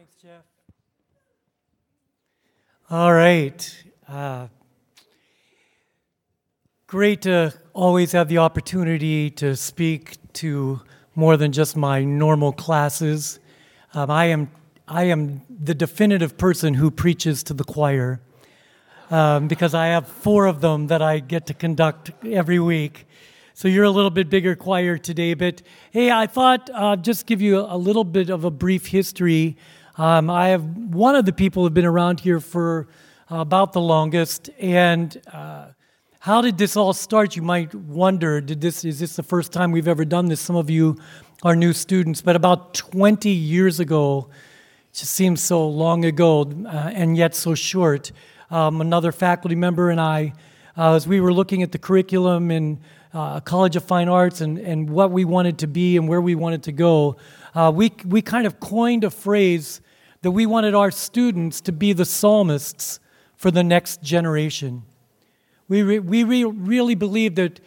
Thanks, Jeff. All right. Uh, great to always have the opportunity to speak to more than just my normal classes. Um, I am I am the definitive person who preaches to the choir um, because I have four of them that I get to conduct every week. So you're a little bit bigger choir today, but hey, I thought uh, just give you a little bit of a brief history. Um, I have one of the people who've been around here for uh, about the longest, and uh, how did this all start? You might wonder. Did this is this the first time we've ever done this? Some of you are new students, but about 20 years ago, it just seems so long ago uh, and yet so short. Um, another faculty member and I, uh, as we were looking at the curriculum in uh, College of Fine Arts and, and what we wanted to be and where we wanted to go, uh, we, we kind of coined a phrase that we wanted our students to be the psalmists for the next generation. We, re, we re, really believe that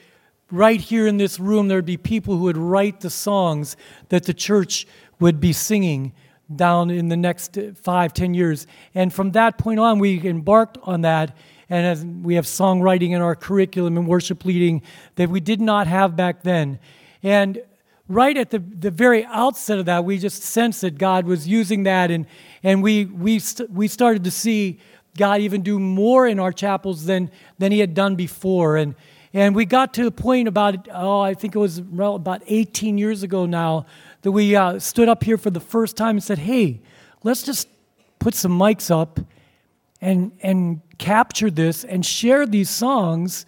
right here in this room there would be people who would write the songs that the church would be singing down in the next five, ten years. And from that point on, we embarked on that. And as we have songwriting in our curriculum and worship leading that we did not have back then. And right at the, the very outset of that, we just sensed that God was using that. And, and we, we, st- we started to see God even do more in our chapels than, than He had done before. And, and we got to the point about, oh, I think it was about 18 years ago now, that we uh, stood up here for the first time and said, hey, let's just put some mics up and, and capture this and share these songs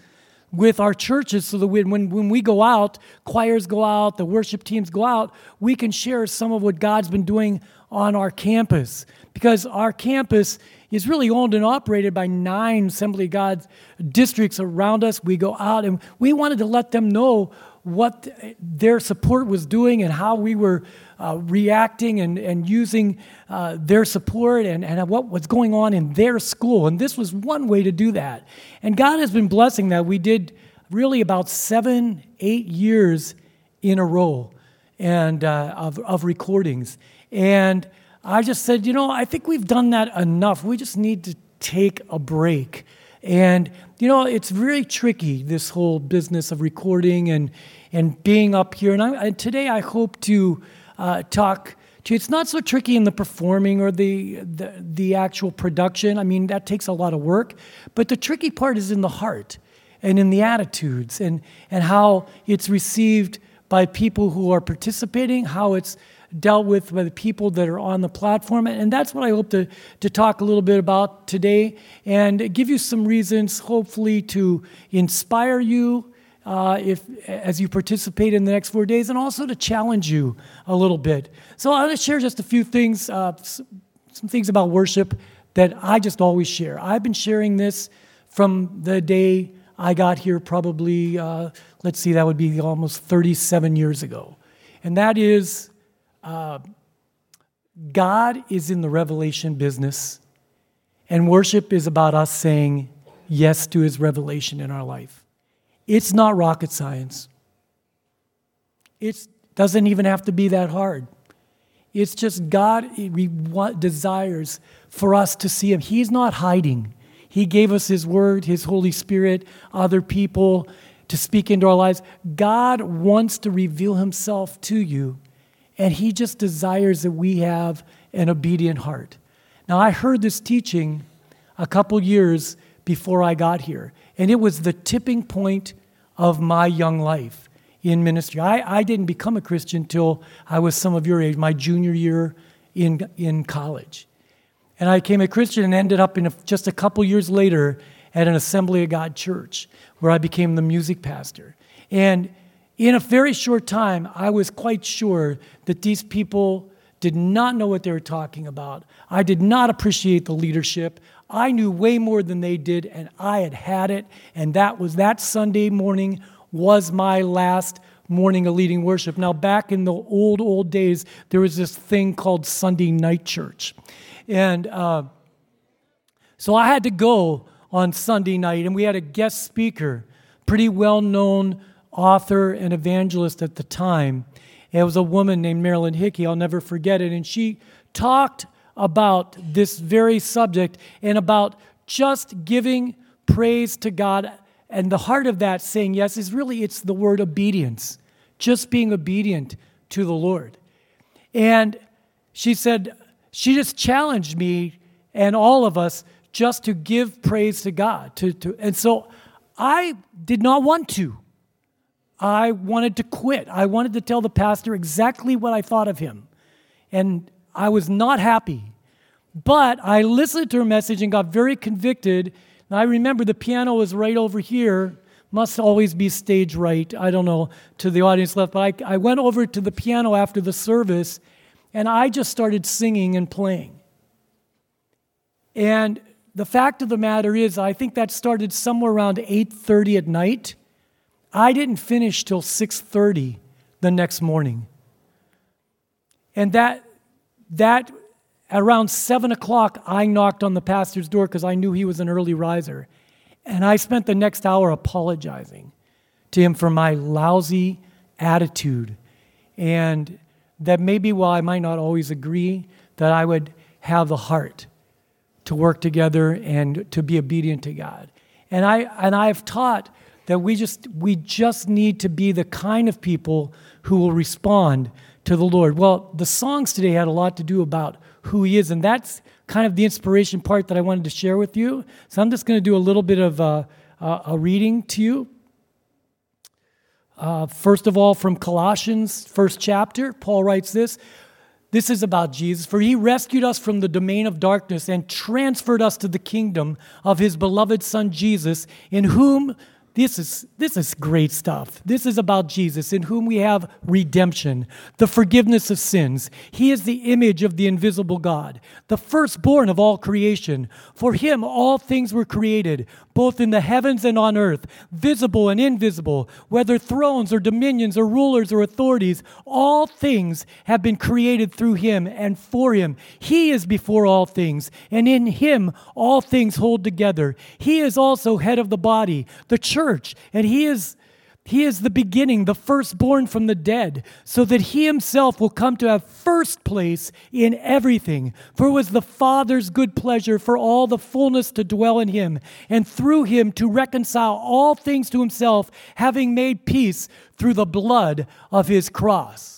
with our churches so that when, when we go out, choirs go out, the worship teams go out, we can share some of what God's been doing on our campus. Because our campus is really owned and operated by nine Assembly of God districts around us. We go out and we wanted to let them know what their support was doing and how we were uh, reacting and, and using uh, their support and, and what was going on in their school. And this was one way to do that. And God has been blessing that. We did really about seven, eight years in a row and uh, of, of recordings. And I just said, you know, I think we've done that enough. We just need to take a break. And, you know, it's very tricky, this whole business of recording and, and being up here. And, I, today I hope to uh, talk to. It's not so tricky in the performing or the, the, the actual production. I mean, that takes a lot of work. But the tricky part is in the heart and in the attitudes and, and how it's received by people who are participating, how it's dealt with by the people that are on the platform. And that's what I hope to, to talk a little bit about today and give you some reasons, hopefully, to inspire you. Uh, if as you participate in the next four days, and also to challenge you a little bit. So I'm going to share just a few things, uh, some things about worship that I just always share. I've been sharing this from the day I got here, probably, uh, let's see, that would be almost 37 years ago. And that is God is in the revelation business, and worship is about us saying yes to his revelation in our life. It's not rocket science. It doesn't even have to be that hard. It's just God desires for us to see Him. He's not hiding. He gave us His Word, His Holy Spirit, other people to speak into our lives. God wants to reveal Himself to you and he just desires that we have an obedient heart. Now, I heard this teaching a couple years before I got here, and it was the tipping point of my young life in ministry. I, I didn't become a Christian until I was some of your age, my junior year in, in college. And I became a Christian and ended up in a, just a couple years later at an Assembly of God church where I became the music pastor. And in a very short time, I was quite sure that these people did not know what they were talking about. I did not appreciate the leadership. I knew way more than they did, and I had had it. And that was that Sunday morning was my last morning of leading worship. Now, back in the old, old days, there was this thing called Sunday night church. And uh, so I had to go on Sunday night, and we had a guest speaker, pretty well known author and evangelist at the time. It was a woman named Marilyn Hickey. I'll never forget it. And she talked about this very subject and about just giving praise to God. And the heart of that saying yes is really it's the word obedience, just being obedient to the Lord. And she said, she just challenged me and all of us just to give praise to God. To, to, and so I did not want to. I wanted to quit. I wanted to tell the pastor exactly what I thought of him. And I was not happy. But I listened to her message and got very convicted. And I remember the piano was right over here. Must always be stage right. I don't know to the audience left. But I, I went over to the piano after the service and I just started singing and playing. And the fact of the matter is, I think that started somewhere around 8:30 at night. I didn't finish till 6:30 the next morning. And that that around seven o'clock, I knocked on the pastor's door because I knew he was an early riser. And I spent the next hour apologizing to him for my lousy attitude. And that maybe while I might not always agree, that I would have the heart to work together and to be obedient to God. And I and I've taught that we just we just need to be the kind of people who will respond to the Lord. Well, the songs today had a lot to do about who he is and that's kind of the inspiration part that I wanted to share with you. So I'm just going to do a little bit of uh, uh, a reading to you. Uh, first of all, from Colossians, first chapter, Paul writes this. This is about Jesus. For he rescued us from the domain of darkness and transferred us to the kingdom of his beloved Son Jesus, in whom this is, this is great stuff. This is about Jesus, in whom we have redemption, the forgiveness of sins. He is the image of the invisible God, the firstborn of all creation. For him, all things were created, both in the heavens and on earth, visible and invisible, whether thrones or dominions or rulers or authorities. All things have been created through him and for him. He is before all things, and in him all things hold together. He is also head of the body, the church church, and he is he is the beginning, the firstborn from the dead, so that he himself will come to have first place in everything. For it was the Father's good pleasure for all the fullness to dwell in him, and through him to reconcile all things to himself, having made peace through the blood of his cross.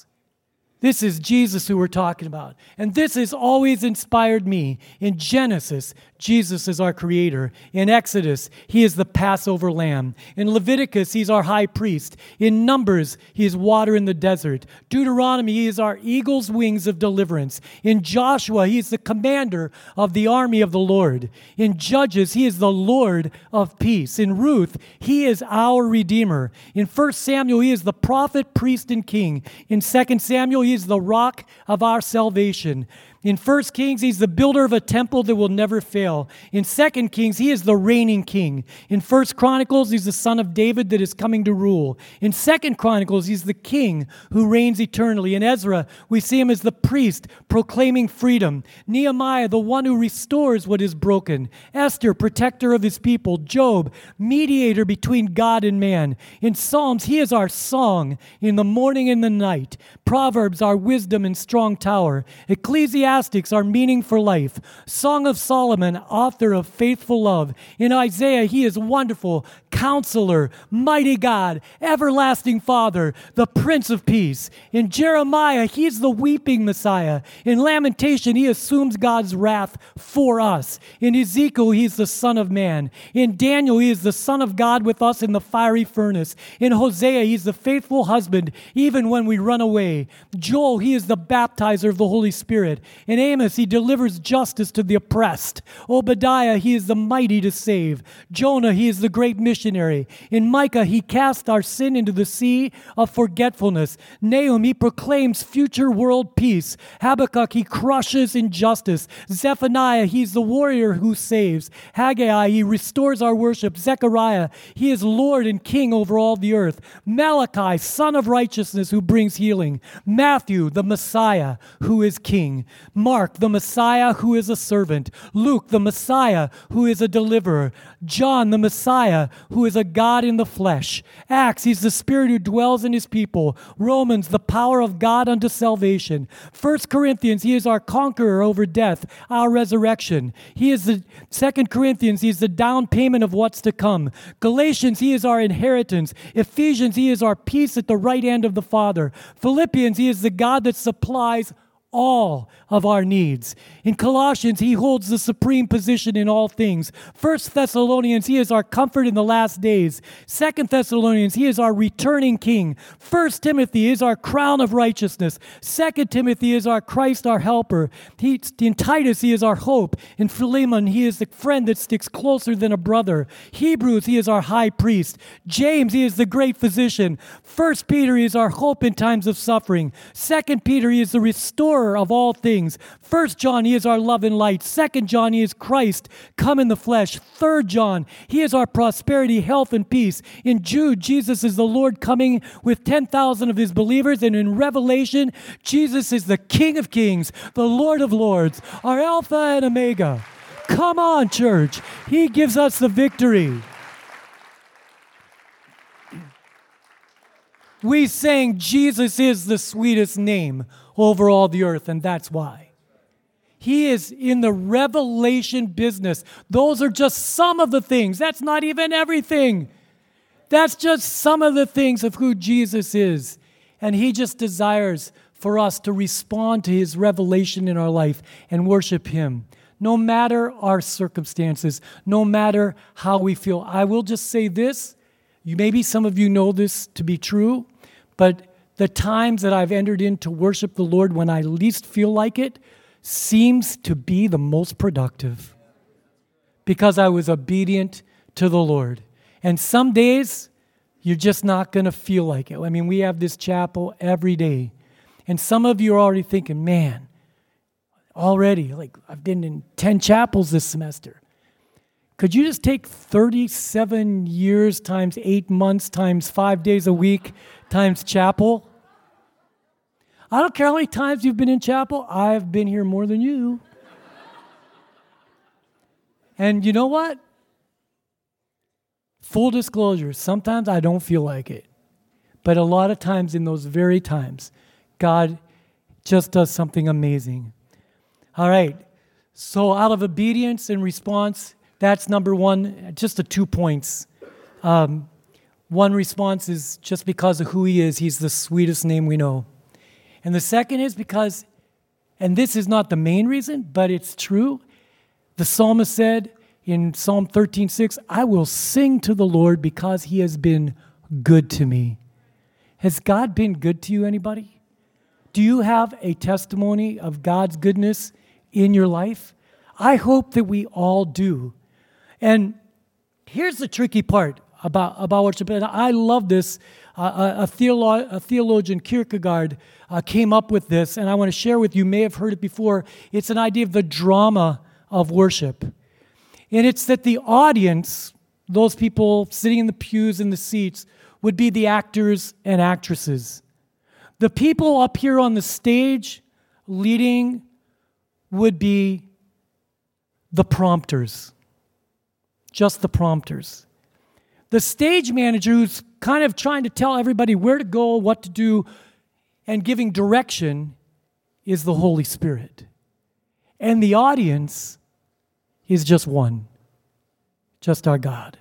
This is Jesus who we're talking about. And this has always inspired me. In Genesis, Jesus is our creator. In Exodus, he is the Passover lamb. In Leviticus, he's our high priest. In Numbers, he is water in the desert. Deuteronomy, he is our eagle's wings of deliverance. In Joshua, he is the commander of the army of the Lord. In Judges, he is the Lord of peace. In Ruth, he is our redeemer. In 1 Samuel, he is the prophet, priest, and king. In 2 Samuel, is the rock of our salvation. In 1 Kings, he's the builder of a temple that will never fail. In 2 Kings, he is the reigning king. In 1 Chronicles, he's the son of David that is coming to rule. In 2 Chronicles, he's the king who reigns eternally. In Ezra, we see him as the priest proclaiming freedom. Nehemiah, the one who restores what is broken. Esther, protector of his people. Job, mediator between God and man. In Psalms, he is our song in the morning and the night. Proverbs, our wisdom and strong tower. Ecclesiastes, Our meaning for life. Song of Solomon, author of faithful love. In Isaiah, he is wonderful, counselor, mighty God, everlasting Father, the Prince of Peace. In Jeremiah, he is the weeping Messiah. In Lamentation, he assumes God's wrath for us. In Ezekiel, he is the Son of Man. In Daniel, he is the Son of God with us in the fiery furnace. In Hosea, he's the faithful husband, even when we run away. Joel, he is the baptizer of the Holy Spirit. In Amos, he delivers justice to the oppressed. Obadiah, he is the mighty to save. Jonah, he is the great missionary. In Micah, he casts our sin into the sea of forgetfulness. Nahum, he proclaims future world peace. Habakkuk, he crushes injustice. Zephaniah, he's the warrior who saves. Haggai, he restores our worship. Zechariah, he is Lord and King over all the earth. Malachi, son of righteousness who brings healing. Matthew, the Messiah who is King. Mark, the Messiah who is a servant. Luke, the Messiah who is a deliverer. John, the Messiah who is a God in the flesh. Acts, he's the Spirit who dwells in his people. Romans, the power of God unto salvation. First Corinthians, he is our conqueror over death, our resurrection. He is the Second Corinthians, he is the down payment of what's to come. Galatians, he is our inheritance. Ephesians, he is our peace at the right hand of the Father. Philippians, he is the God that supplies all of our needs. In Colossians, he holds the supreme position in all things. First Thessalonians, he is our comfort in the last days. Second Thessalonians, he is our returning king. First Timothy is our crown of righteousness. Second Timothy is our Christ, our helper. He, in Titus, he is our hope. In Philemon, he is the friend that sticks closer than a brother. Hebrews, he is our high priest. James, he is the great physician. First Peter, he is our hope in times of suffering. Second Peter, he is the restorer restorer of all things. First John, he is our love and light. Second John, he is Christ come in the flesh. Third John, he is our prosperity, health, and peace. In Jude, Jesus is the Lord coming with 10,000 of his believers. And in Revelation, Jesus is the King of kings, the Lord of lords, our Alpha and Omega. Come on, church. He gives us the victory. We sang Jesus is the sweetest name over all the earth, and that's why. He is in the revelation business. Those are just some of the things. That's not even everything. That's just some of the things of who Jesus is. And He just desires for us to respond to His revelation in our life and worship Him. No matter our circumstances, no matter how we feel. I will just say this. You, maybe some of you know this to be true, but the times that I've entered in to worship the Lord when I least feel like it seems to be the most productive because I was obedient to the Lord. And some days, you're just not going to feel like it. I mean, we have this chapel every day. And some of you are already thinking, man, already, like I've been in 10 chapels this semester. Could you just take 37 years times eight months times five days a week times chapel? I don't care how many times you've been in chapel, I've been here more than you. and you know what? Full disclosure, sometimes I don't feel like it. But a lot of times, in those very times, God just does something amazing. All right. So, out of obedience and response, that's number one, just the two points. Um, one response is just because of who he is, he's the sweetest name we know. And the second is because, and this is not the main reason, but it's true. The psalmist said in Psalm 13:6, I will sing to the Lord because he has been good to me. Has God been good to you, anybody? Do you have a testimony of God's goodness in your life? I hope that we all do. And here's the tricky part about, about worship. And I love this. Uh, a, theolo- a, theologian, Kierkegaard, uh, came up with this, and I want to share with you. you. May have heard it before. It's an idea of the drama of worship. And it's that the audience, those people sitting in the pews and the seats, would be the actors and actresses. The people up here on the stage leading would be the prompters just the prompters. The stage manager who's kind of trying to tell everybody where to go, what to do, and giving direction is the Holy Spirit. And the audience is just one, just our God.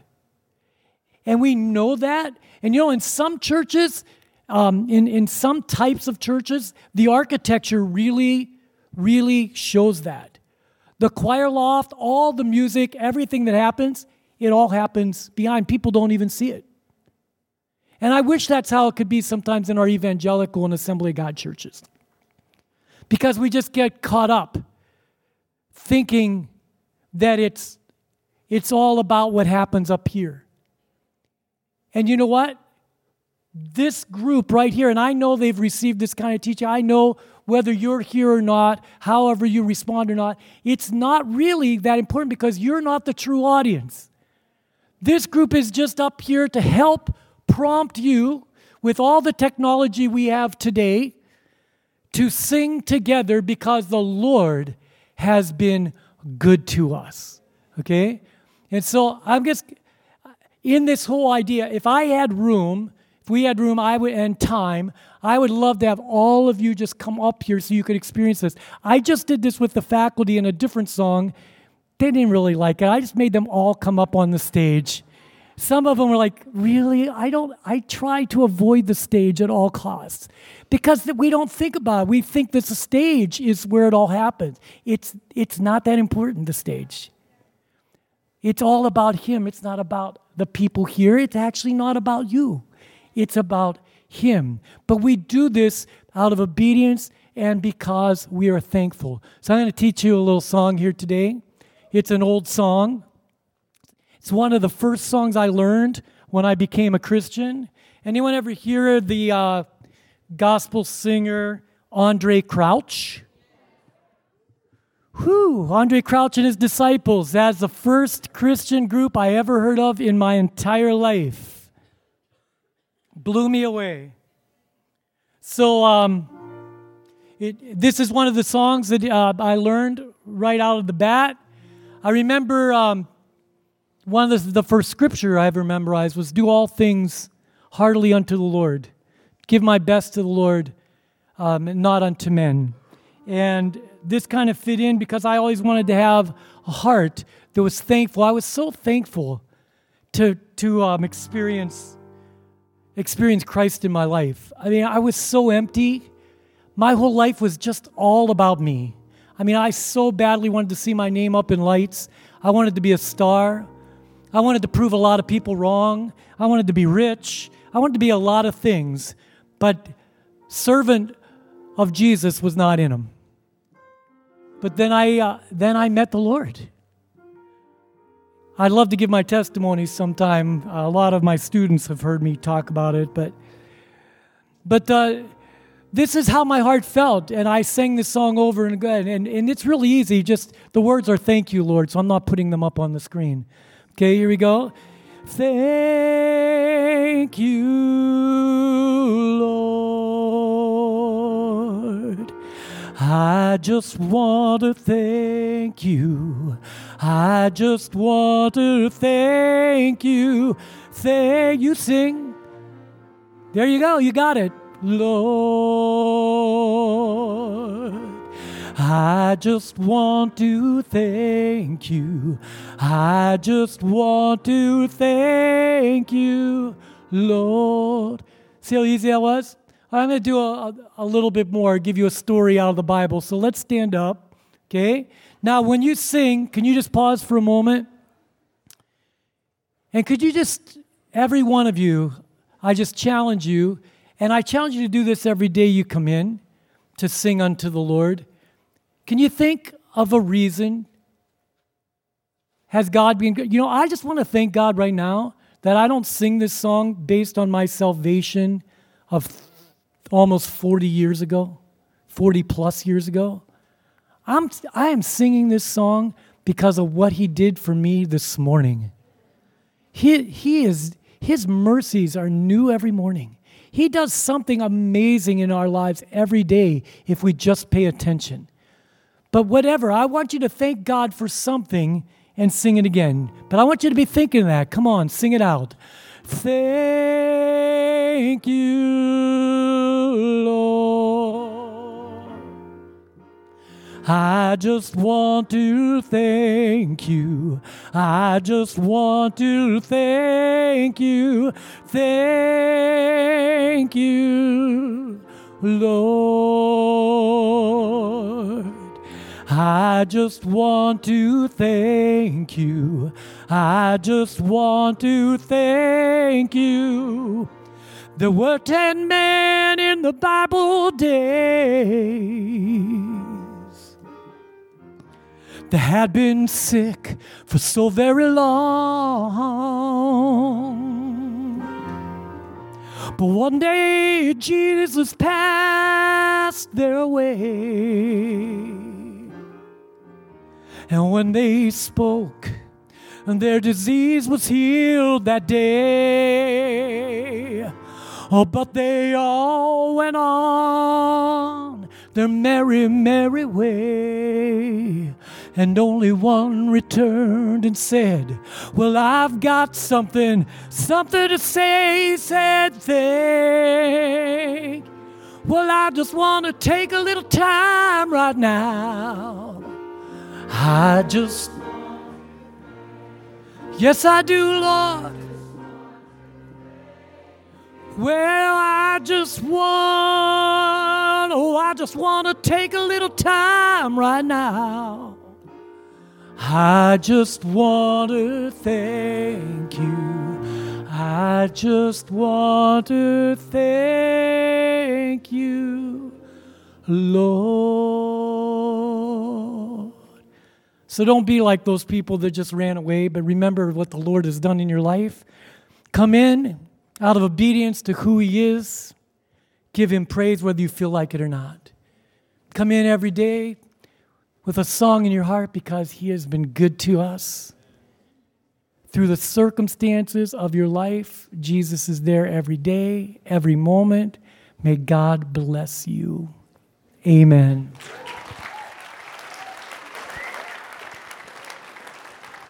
And we know that. And you know, in some churches, um, in, in some types of churches, the architecture really, really shows that the choir loft, all the music, everything that happens, it all happens behind. People don't even see it. And I wish that's how it could be sometimes in our evangelical and Assembly of God churches. Because we just get caught up thinking that it's, it's all about what happens up here. And you know what? This group right here, and I know they've received this kind of teaching. I know whether you're here or not, however you respond or not, it's not really that important because you're not the true audience. This group is just up here to help prompt you with all the technology we have today to sing together because the Lord has been good to us. Okay? And so I'm just in this whole idea, if I had room, if we had room, I would and time, I would love to have all of you just come up here so you could experience this. I just did this with the faculty in a different song. They didn't really like it. I just made them all come up on the stage. Some of them were like, "Really? I don't I try to avoid the stage at all costs." Because we don't think about it. We think that the stage is where it all happens. It's it's not that important the stage. It's all about him. It's not about the people here. It's actually not about you. It's about him. But we do this out of obedience and because we are thankful. So I'm going to teach you a little song here today. It's an old song. It's one of the first songs I learned when I became a Christian. Anyone ever hear the uh, gospel singer Andre Crouch? Whew, Andre Crouch and his disciples. That's the first Christian group I ever heard of in my entire life. Blew me away. So, um, it, this is one of the songs that uh, I learned right out of the bat. I remember um, one of the, the first scripture I ever memorized was Do all things heartily unto the Lord. Give my best to the Lord, um, not unto men. And this kind of fit in because I always wanted to have a heart that was thankful. I was so thankful to, to um, experience, experience Christ in my life. I mean, I was so empty. My whole life was just all about me. I mean, I so badly wanted to see my name up in lights. I wanted to be a star. I wanted to prove a lot of people wrong. I wanted to be rich. I wanted to be a lot of things. But servant of Jesus was not in him. But then I, uh, then I met the Lord. I'd love to give my testimony sometime. A lot of my students have heard me talk about it, but, but uh, this is how my heart felt. And I sang this song over and again. And, and it's really easy. Just the words are thank you, Lord. So I'm not putting them up on the screen. Okay, here we go. Thank you, Lord. I just want to thank you. I just want to thank you. Thank you, sing. There you go, you got it. Lord, I just want to thank you. I just want to thank you, Lord. See how easy that was? I'm going to do a, a little bit more, give you a story out of the Bible. So let's stand up, okay? Now, when you sing, can you just pause for a moment? And could you just, every one of you, I just challenge you, and I challenge you to do this every day you come in to sing unto the Lord. Can you think of a reason? Has God been good? You know, I just want to thank God right now that I don't sing this song based on my salvation of almost 40 years ago, 40 plus years ago. I'm, I am singing this song because of what he did for me this morning. He, he is, his mercies are new every morning. He does something amazing in our lives every day if we just pay attention. But whatever, I want you to thank God for something and sing it again. But I want you to be thinking that. Come on, sing it out. Thank you, Lord. I just want to thank you. I just want to thank you. Thank you, Lord. I just want to thank you. I just want to thank you. There were ten men in the Bible days that had been sick for so very long. But one day Jesus passed their way. And when they spoke, their disease was healed that day. Oh, but they all went on their merry, merry way. And only one returned and said, Well, I've got something, something to say, said they. Well, I just want to take a little time right now. I just, yes, I do, Lord. Well, I just want, oh, I just want to take a little time right now. I just want to thank you. I just want to thank you, Lord. So don't be like those people that just ran away, but remember what the Lord has done in your life. Come in out of obedience to who He is. Give Him praise whether you feel like it or not. Come in every day with a song in your heart because He has been good to us. Through the circumstances of your life, Jesus is there every day, every moment. May God bless you. Amen.